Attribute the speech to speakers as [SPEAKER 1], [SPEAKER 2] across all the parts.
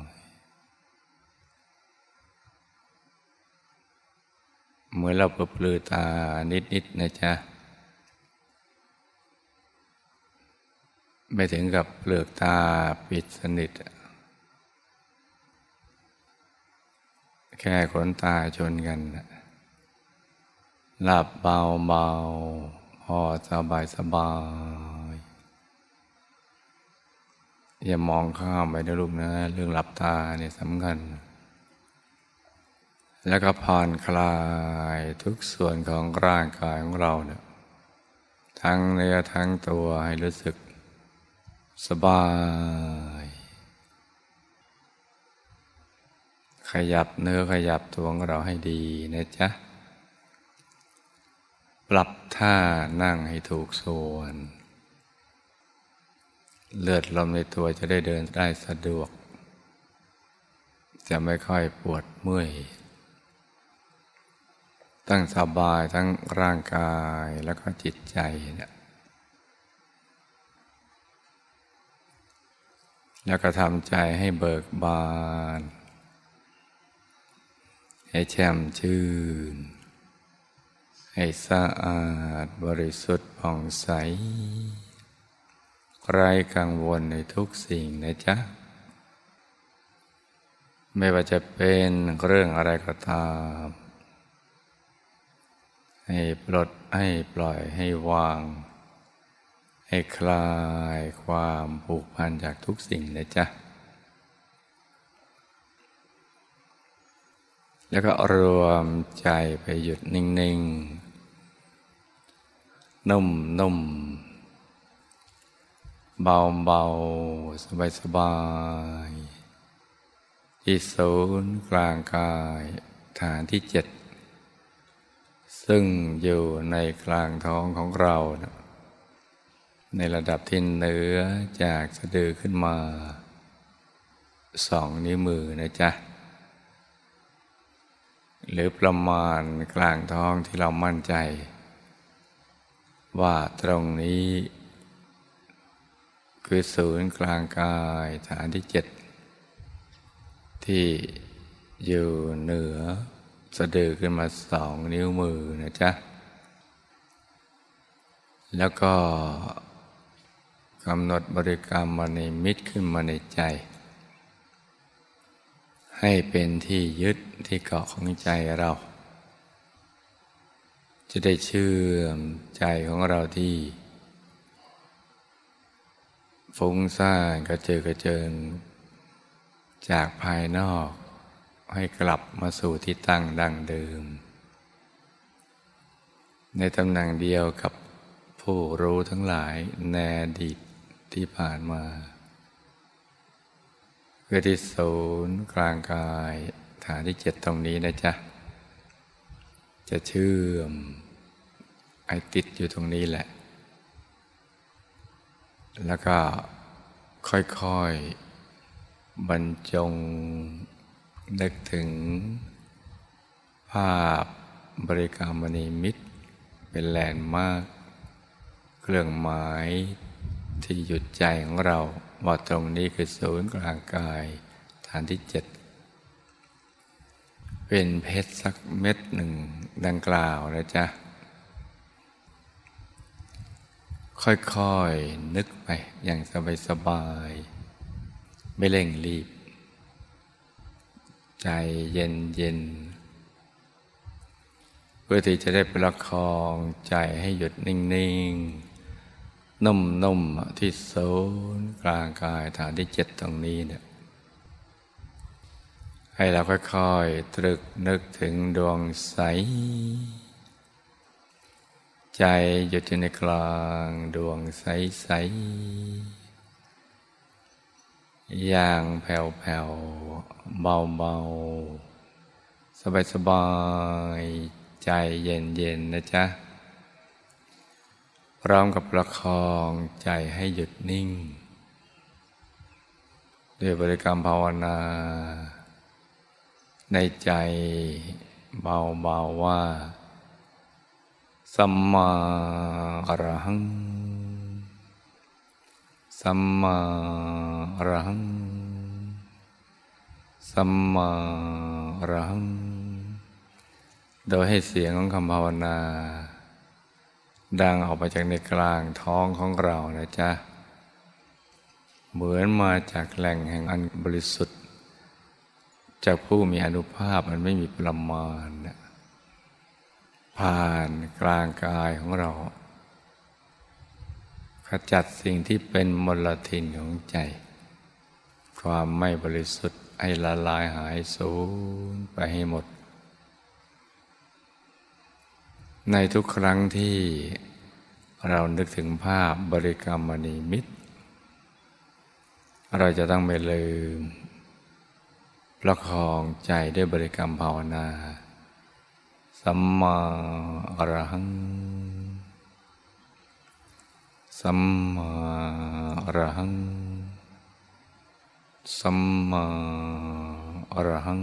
[SPEAKER 1] ย เหมือนเราเปลือตานิด ๆ นะจ๊ะ ไม่ถึงกับเปลือกตาปิดสนิท แค่ขนตาชนกัน หลับเบาเบาพอสบายสบาย อย่ามองข้ามไปนะลูกนะ เรื่องหลับตาเนี่ยสำคัญ แล้วก็ผ่อนคลายทุกส่วนของร่างกายของเราเนี่ยทั้งเนื้อทั้งตัวให้รู้สึกสบาย ขยับเนื้อขยับตัวของเราให้ดีนะจ๊ะ ปรับท่านั่งให้ถูกส่วน เลือดลมในตัวจะได้เดินได้สะดวก จะไม่ค่อยปวดเมื่อย ตั้งสบายทั้งร่างกายแล้วก็จิตใจเนี่ยแล้วก็ทำใจให้เบิกบาน ให้แช่มชื่น ให้สะอาดบริสุทธิ์ผ่องใส ไร้กังวลในทุกสิ่งนะจ๊ะ ไม่ว่าจะเป็นเรื่องอะไรก็ตาม ให้ปลดให้ปล่อยให้วาง ให้คลายความผูกพันจากทุกสิ่งเลยจ้ะแล้วก็รวมใจไปหยุดนิ่ง ๆ นุ่มนุ่มเบาเบาสบายสบายที่ศูนย์กลางกาย ฐานที่เจ็ด ซึ่งอยู่ในกลางท้องของเรานะในระดับที่เหนือจากสะดือขึ้นมาสองนิ้วมือนะจ๊ะ หรือประมาณกลางท้องที่เรามั่นใจ ว่าตรงนี้ คือศูนย์กลางกายฐานที่เจ็ดที่อยู่เหนือ สะดือขึ้นมาสองนิ้วมือนะจ๊ะ แล้วก็กำหนดบริกรรมมาในมิตรขึ้นมาในใจ ให้เป็นที่ยึดที่เกาะของใจเรา จะได้เชื่อมใจของเราที่ฟุ้งซ่านกระเจิดกระเจิงจากภายนอก ให้กลับมาสู่ที่ตั้งดังเดิม ในตำแหน่งเดียวกับผู้รู้ทั้งหลายแนดีตที่ผ่านมาเพื่อที่ศูนย์กลางกายฐานที่เจ็ดตรงนี้นะจ๊ะ จะเชื่อมไอติดอยู่ตรงนี้แหละ แล้วก็ค่อยๆบรรจง นึกถึง ภาพบริกรรมณีมิตรเป็นแลนด์มากเครื่องหมายที่หยุดใจของเราว่าตรงนี้คือศูนย์กลางกายฐานที่เจ็ดเป็นเพชรสักเม็ดหนึ่งดังกล่าวนะจ๊ะ ค่อยๆนึกไปอย่างสบายๆไม่เร่งรีบ ใจเย็นเย็นเพื่อที่จะได้ประคองใจให้หยุดนิ่งๆ นุ่มๆ ที่โซนกลางกายฐานที่เจ็ดตรงนี้เนี่ยให้เราค่อยๆตรึกนึกถึงดวงใส ใจหยุดอยู่ในกลางดวงใสๆ อย่างแผ่วๆ เบาๆ สบายๆ ใจเย็นๆ นะจ๊ะ พร้อมกับประคองใจให้หยุดนิ่ง ด้วยบริกรรมภาวนา ในใจเบาๆ ว่า สัมมาอรหัง สัมมา อรหัง สัมมาอรหัง โดยให้เสียงของคำภาวนา ดังออกมาจากในกลางท้องของเรานะจ๊ะ เหมือนมาจากแหล่งแห่งอันบริสุทธิ์ จากผู้มีอนุภาพมันไม่มีประมาณนะผ่านกลางกายของเรา ขจัดสิ่งที่เป็นมลทินของใจ ความไม่บริสุทธิ์ให้ละลายหายสูญไปให้หมด ในทุกครั้งที่เรานึกถึงภาพบริกรรมมณีมิตร เราจะต้องไม่ลืม ประคองใจด้วยบริกรรมภาวนา สัมมาอรหัง สัมมาอรหัง สัมมาอรหัง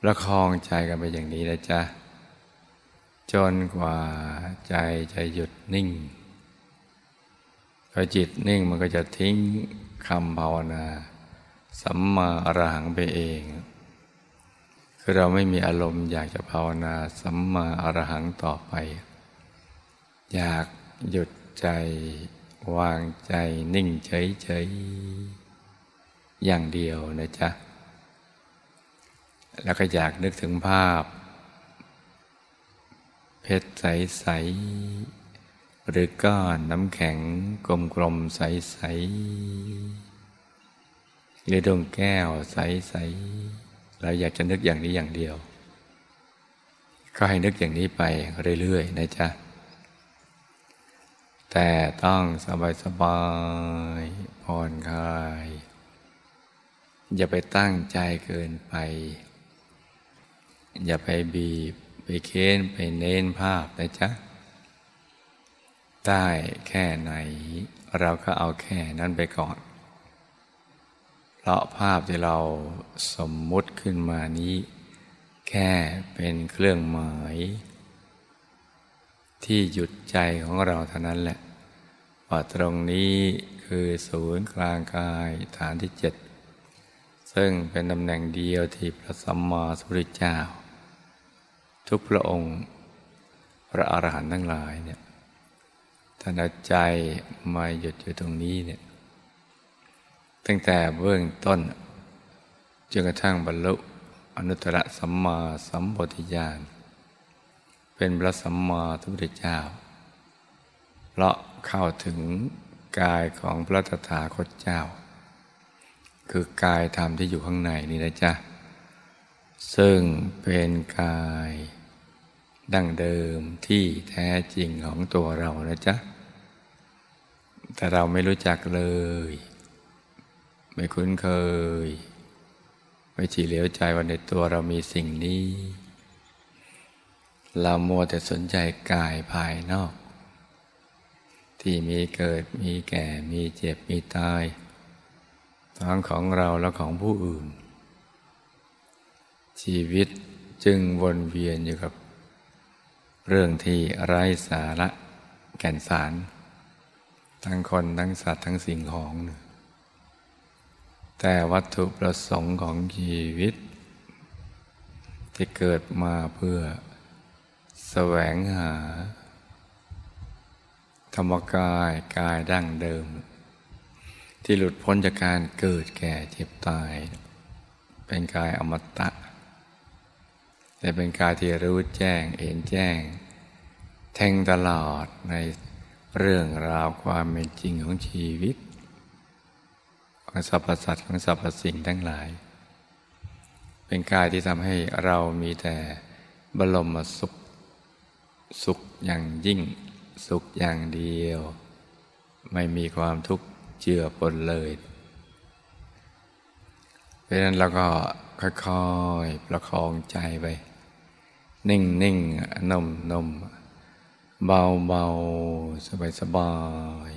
[SPEAKER 1] ประคองใจกันไปอย่างนี้นะจ๊ะ จนกว่าใจจะหยุดนิ่งพอจิตนิ่งมันก็จะทิ้งคำภาวนา สัมมาอรหังไปเอง คือเราไม่มีอารมณ์อยากจะภาวนา สัมมาอรหังต่อไป อยากหยุดใจ วางใจนิ่งเฉยๆอย่างเดียวนะจ๊ะ แล้วก็อยากนึกถึงภาพ เพชรใส ๆ หรือก้อนน้ำแข็งกลมๆ ใส ๆ หรือดวงแก้วใส ๆ เราอยากจะนึกอย่างนี้อย่างเดียว ก็ให้นึกอย่างนี้ไปเรื่อย ๆ นะจ๊ะ แต่ต้องสบายๆผ่อนคลาย อย่าไปตั้งใจเกินไป อย่าไปบีบ ไปเค้นไปเน้นภาพนะจ๊ะ ได้แค่ไหน เราก็เอาแค่นั้นไปก่อน เพราะภาพที่เราสมมุติขึ้นมานี้ แค่เป็นเครื่องหมาย ที่หยุดใจของเราเท่านั้นแหละว่าตรงนี้คือศูนย์กลางกายฐานที่เจ็ดซึ่งเป็นตำแหน่งเดียวที่พระสัมมาสัมพุทธเจ้า ทุกพระองค์ พระอรหันต์ทั้งหลายเนี่ยท่านใจมาหยุดอยู่ตรงนี้เนี่ยตั้งแต่เบื้องต้นจนกระทั่งบรรลุอนุตตรสัมมาสัมปวิญาณ เป็นพระสัมมาสัมพุทธเจ้า เพราะเข้าถึงกายของพระตถาคตเจ้า คือกายธรรมที่อยู่ข้างในนี่นะจ๊ะ ซึ่งเป็นกายดั้งเดิมที่แท้จริงของตัวเรานะจ๊ะ แต่เราไม่รู้จักเลย ไม่คุ้นเคย ไม่ฉีเหลียวใจว่าในตัวเรามีสิ่งนี้ เรามัวแต่สนใจกายภายนอก ที่มีเกิดมีแก่มีเจ็บมีตาย ทั้งของเราและของผู้อื่น ชีวิตจึงวนเวียนอยู่กับ เรื่องที่ไร้สาระแก่นสาร ทั้งคนทั้งสัตว์ทั้งสิ่งของ แต่วัตถุประสงค์ของชีวิต ที่เกิดมาเพื่อ แสวงหา ธรรมกายกายดั้งเดิม ที่หลุดพ้นจากการเกิดแก่เจ็บตาย เป็นกายอมตะแต่เป็นกายที่รู้แจ้งเห็นแจ้ง แทงตลอดในเรื่องราวความเป็นจริงของชีวิต ของสรรพสัตว์ของสรรพสิ่งทั้งหลาย เป็นกายที่ทำให้เรามีแต่บรมสุข สุขอย่างยิ่ง สุขอย่างเดียว ไม่มีความทุกข์เจือปนเลย เพราะนั้นเราก็ค่อยๆประคองใจไป นิ่งนิ่งนมนมเบาเบาสบายสบาย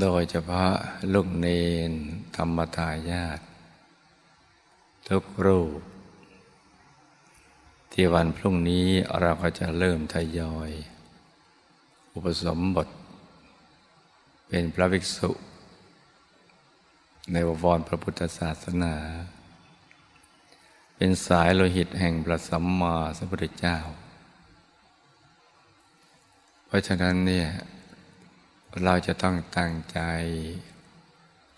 [SPEAKER 1] โดยเฉพาะลูกเนนธรรมทายาททุกรูป ที่วันพรุ่งนี้เราก็จะเริ่มทยอย อุปสมบท เป็นพระภิกษุ ในวรพระพุทธศาสนา เป็นสายโลหิตแห่งพระสัมมาสัมพุทธเจ้า เพราะฉะนั้นเนี่ยเราจะต้องตั้งใจ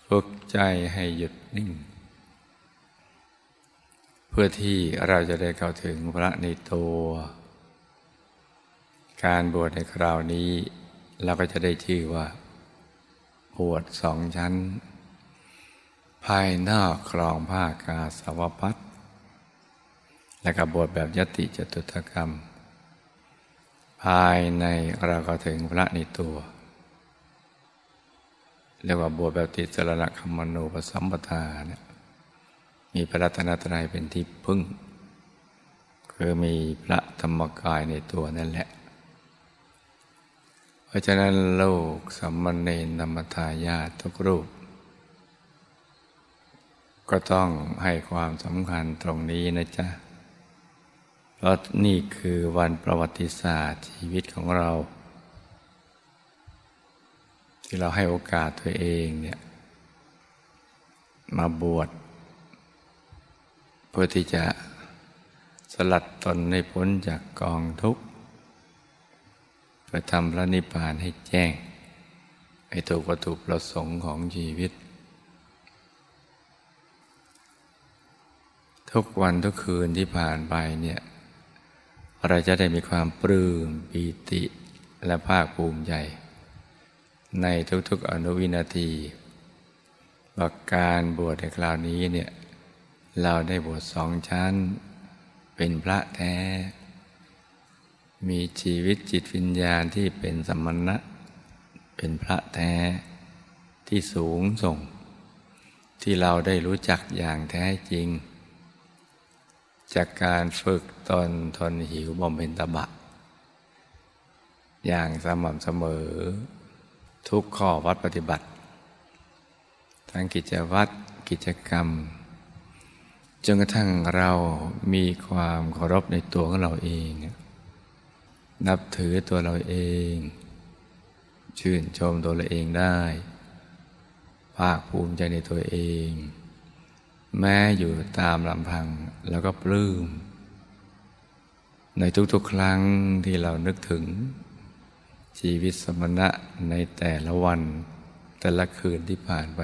[SPEAKER 1] ฝึกใจให้หยุดนิ่ง พื่อที่เราจะได้เข้าถึงพระในตัว การบวชในคราวนี้ เราก็จะได้ชื่อว่าบวชสองชั้น ภายนอกครองผ้ากาสาวพัดและกับบวชแบบยติจตุถกรรม ภายในเราก็ถึงพระในตัวเรียกว่าบวชแบบติสรณคมนูปสัมปทาเนี่ย มีพระรัตนตรัยเป็นที่พึ่ง คือมีพระธรรมกายในตัวนั่นแหละ เพราะฉะนั้นโลกสัมมเนนธรรมทายาทุกรูป ก็ต้องให้ความสำคัญตรงนี้นะจ๊ะ เพราะนี่คือวันประวัติศาสตร์ชีวิตของเรา ที่เราให้โอกาสตัวเองเนี่ยมาบวช พื่อที่จะสลัดตนให้พ้นจากกองทุกข์เพื่อทำพระนิพพานให้แจ้ง ให้ถูกวัตถุประสงค์ของชีวิต ทุกวันทุกคืนที่ผ่านไปเนี่ยเราจะได้มีความปลื้มปีติและภาคภูมิใจ ในทุกๆอนุวินาทีว่าการบวชในคราวนี้เนี่ย เราได้บวชสองชั้น เป็นพระแท้ มีชีวิตจิตวิญญาณที่เป็นสมณะ เป็นพระแท้ที่สูงส่ง ที่เราได้รู้จักอย่างแท้จริง จากการฝึกตนทนหิวบำเพ็ญตบะ อย่างสม่ำเสมอ ทุกข้อวัดปฏิบัติ ทั้งกิจวัตรกิจกรรม จนกระทั่งเรามีความเคารพในตัวของเราเอง นับถือตัวเราเอง ชื่นชมตัวเราเองได้ ภาคภูมิใจในตัวเอง แม้อยู่ตามลำพังแล้วก็ปลื้ม ในทุกๆครั้งที่เรานึกถึง ชีวิตสมณะในแต่ละวันแต่ละคืนที่ผ่านไป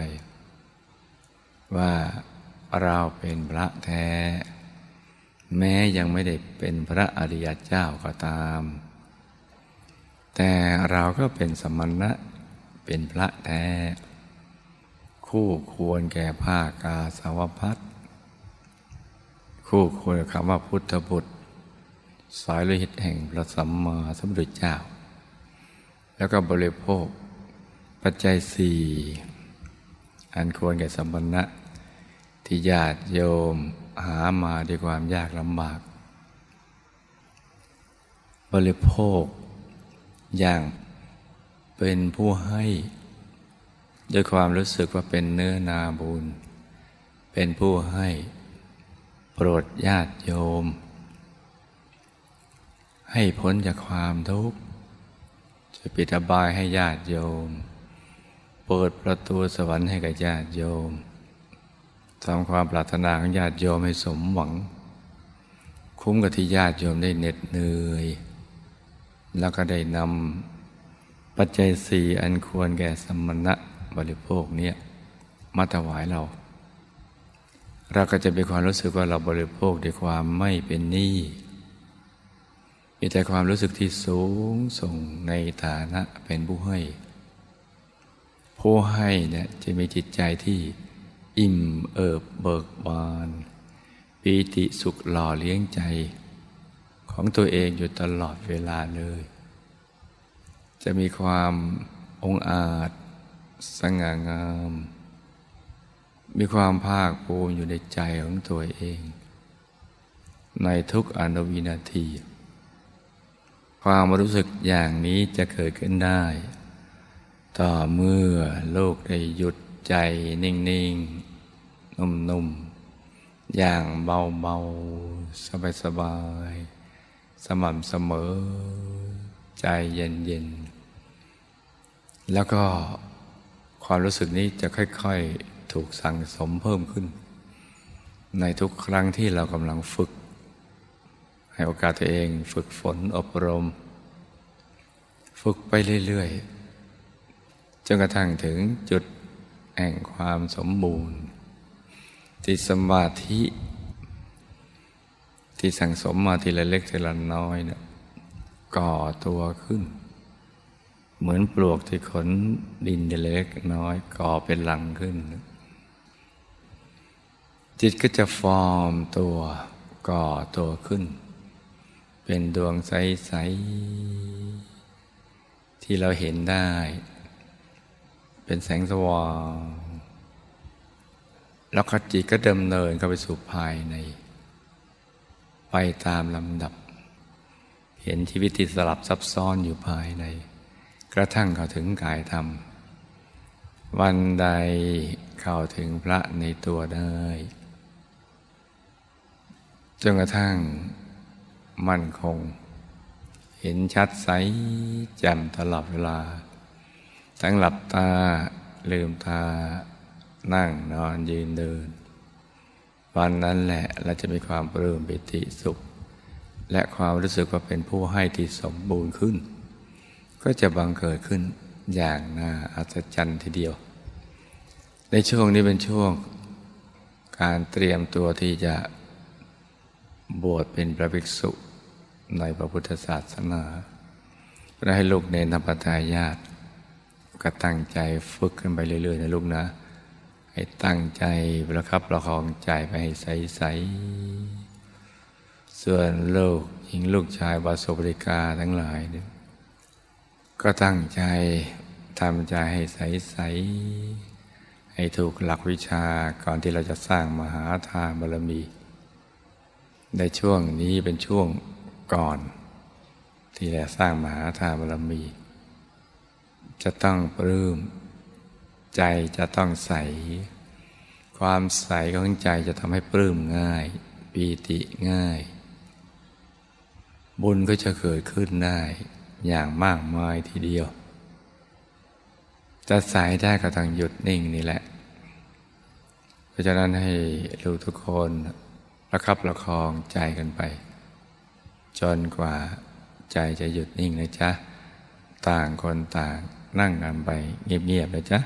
[SPEAKER 1] ว่า เราเป็นพระแท้ แม้ยังไม่ได้เป็นพระอริยเจ้าก็ตาม แต่เราก็เป็นสมณะเป็นพระแท้ คู่ควรแก่ผ้ากาสาวพัดคู่ควรคำว่าพุทธบุตร สายลหิตแห่งพระสัมมาสัมพุทธเจ้า แล้วก็บริโภค ปัจจัยสี่อันควรแก่สมปันะ ที่ญาติโยมหามาด้วยความยากลำบาก บริโภค อย่างเป็นผู้ให้ ด้วยความรู้สึกว่าเป็นเนื้อนาบุญ เป็นผู้ให้โปรดญาติโยม ให้พ้นจากความทุกข์จะปิดอบายให้ญาติโยม เปิดประตูสวรรค์ให้กับญาติโยม ทำความปรารถนาของญาติโยมให้สมหวัง คุ้มกับที่ญาติโยมได้เหน็ดเหนื่อย แล้วก็ได้นำปัจจัยสี่อันควรแก่สมณะบริโภคเนี่ยมาถวายเรา เราก็จะมีความรู้สึกว่าเราบริโภคด้วยความไม่เป็นหนี้มีแต่ความรู้สึกที่สูงส่งในฐานะเป็นผู้ให้ผู้ให้เนี่ยจะมีจิตใจที่ อิ่มเอิบเบิกบานปีติสุขหล่อเลี้ยงใจ ของตัวเองอยู่ตลอดเวลาเลย จะมีความองอาจ สง่างาม มีความภาคภูมิอยู่ในใจของตัวเอง ในทุกอนุวินาที ความรู้สึกอย่างนี้จะเกิดขึ้นได้ ต่อเมื่อโลกได้หยุด ใจนิ่งๆ นุ่มๆ อย่างเบาๆ สบายๆ สม่ำเสมอ ใจเย็นๆ แล้วก็ความรู้สึกนี้จะค่อยๆ ถูกสั่งสมเพิ่มขึ้น ในทุกครั้งที่เรากำลังฝึก ให้โอกาสตัวเองฝึกฝนอบรม ฝึกไปเรื่อยๆ จนกระทั่งถึงจุด แห่งความสมบูรณ์ ที่สมาธิ ที่สั่งสมมาทีละเล็กทีละน้อยเนี่ยก่อตัวขึ้น เหมือนปลวกที่ขนดินเล็กน้อยก่อเป็นหลังขึ้น จิตก็จะฟอร์มตัวก่อตัวขึ้น เป็นดวงใส ๆ ที่เราเห็นได้ เป็นแสงสว่างแล้วก็จิตก็ดำเนินเข้าไปสู่ภายใน ไปตามลำดับ เห็นชีวิตที่สลับซับซ้อนอยู่ภายใน กระทั่งเข้าถึงกายธรรม วันใดเข้าถึงพระในตัวได้จนกระทั่งมั่นคง เห็นชัดใสแจ่มตลอดเวลา ทั้งหลับตาลืมตา นั่งนอนยืนเดิน วันนั้นแหละเราจะมีความปลื้มปิติสุข และความรู้สึกว่าเป็นผู้ให้ที่สมบูรณ์ขึ้น ก็จะบังเกิดขึ้นอย่างน่าอัศจรรย์ทีเดียว ในช่วงนี้เป็นช่วง การเตรียมตัวที่จะบวชเป็นพระภิกษุในพระพุทธศาสนาเพื่อให้ลูกเนรธรรมทายาท ก็ตั้งใจฝึกกันไปเรื่อยๆนะลูกนะ ให้ตั้งใจประคับประคองใจไปให้ใสๆส่วนลูกหญิงลูกชายบาสุบริกาทั้งหลายเนี่ยก็ตั้งใจทำใจให้ใสๆให้ถูกหลักวิชาก่อนที่เราจะสร้างมหาทานบารมี ในช่วงนี้เป็นช่วงก่อน ที่จะสร้างมหาทานบารมี จะต้องปลื้ม ใจจะต้องใส ความใสของใจจะทำให้ปลื้มง่าย ปีติง่าย บุญก็จะเกิดขึ้นได้อย่างมากมายทีเดียว จะใสได้ก็ต้องหยุดนิ่งนี่แหละ เพราะฉะนั้นให้ลูกทุกคนระคับประคองใจกันไป จนกว่าใจจะหยุดนิ่งนะจ๊ะ ต่างคนต่าง นั่งกันไปเงียบๆเลยจ้ะ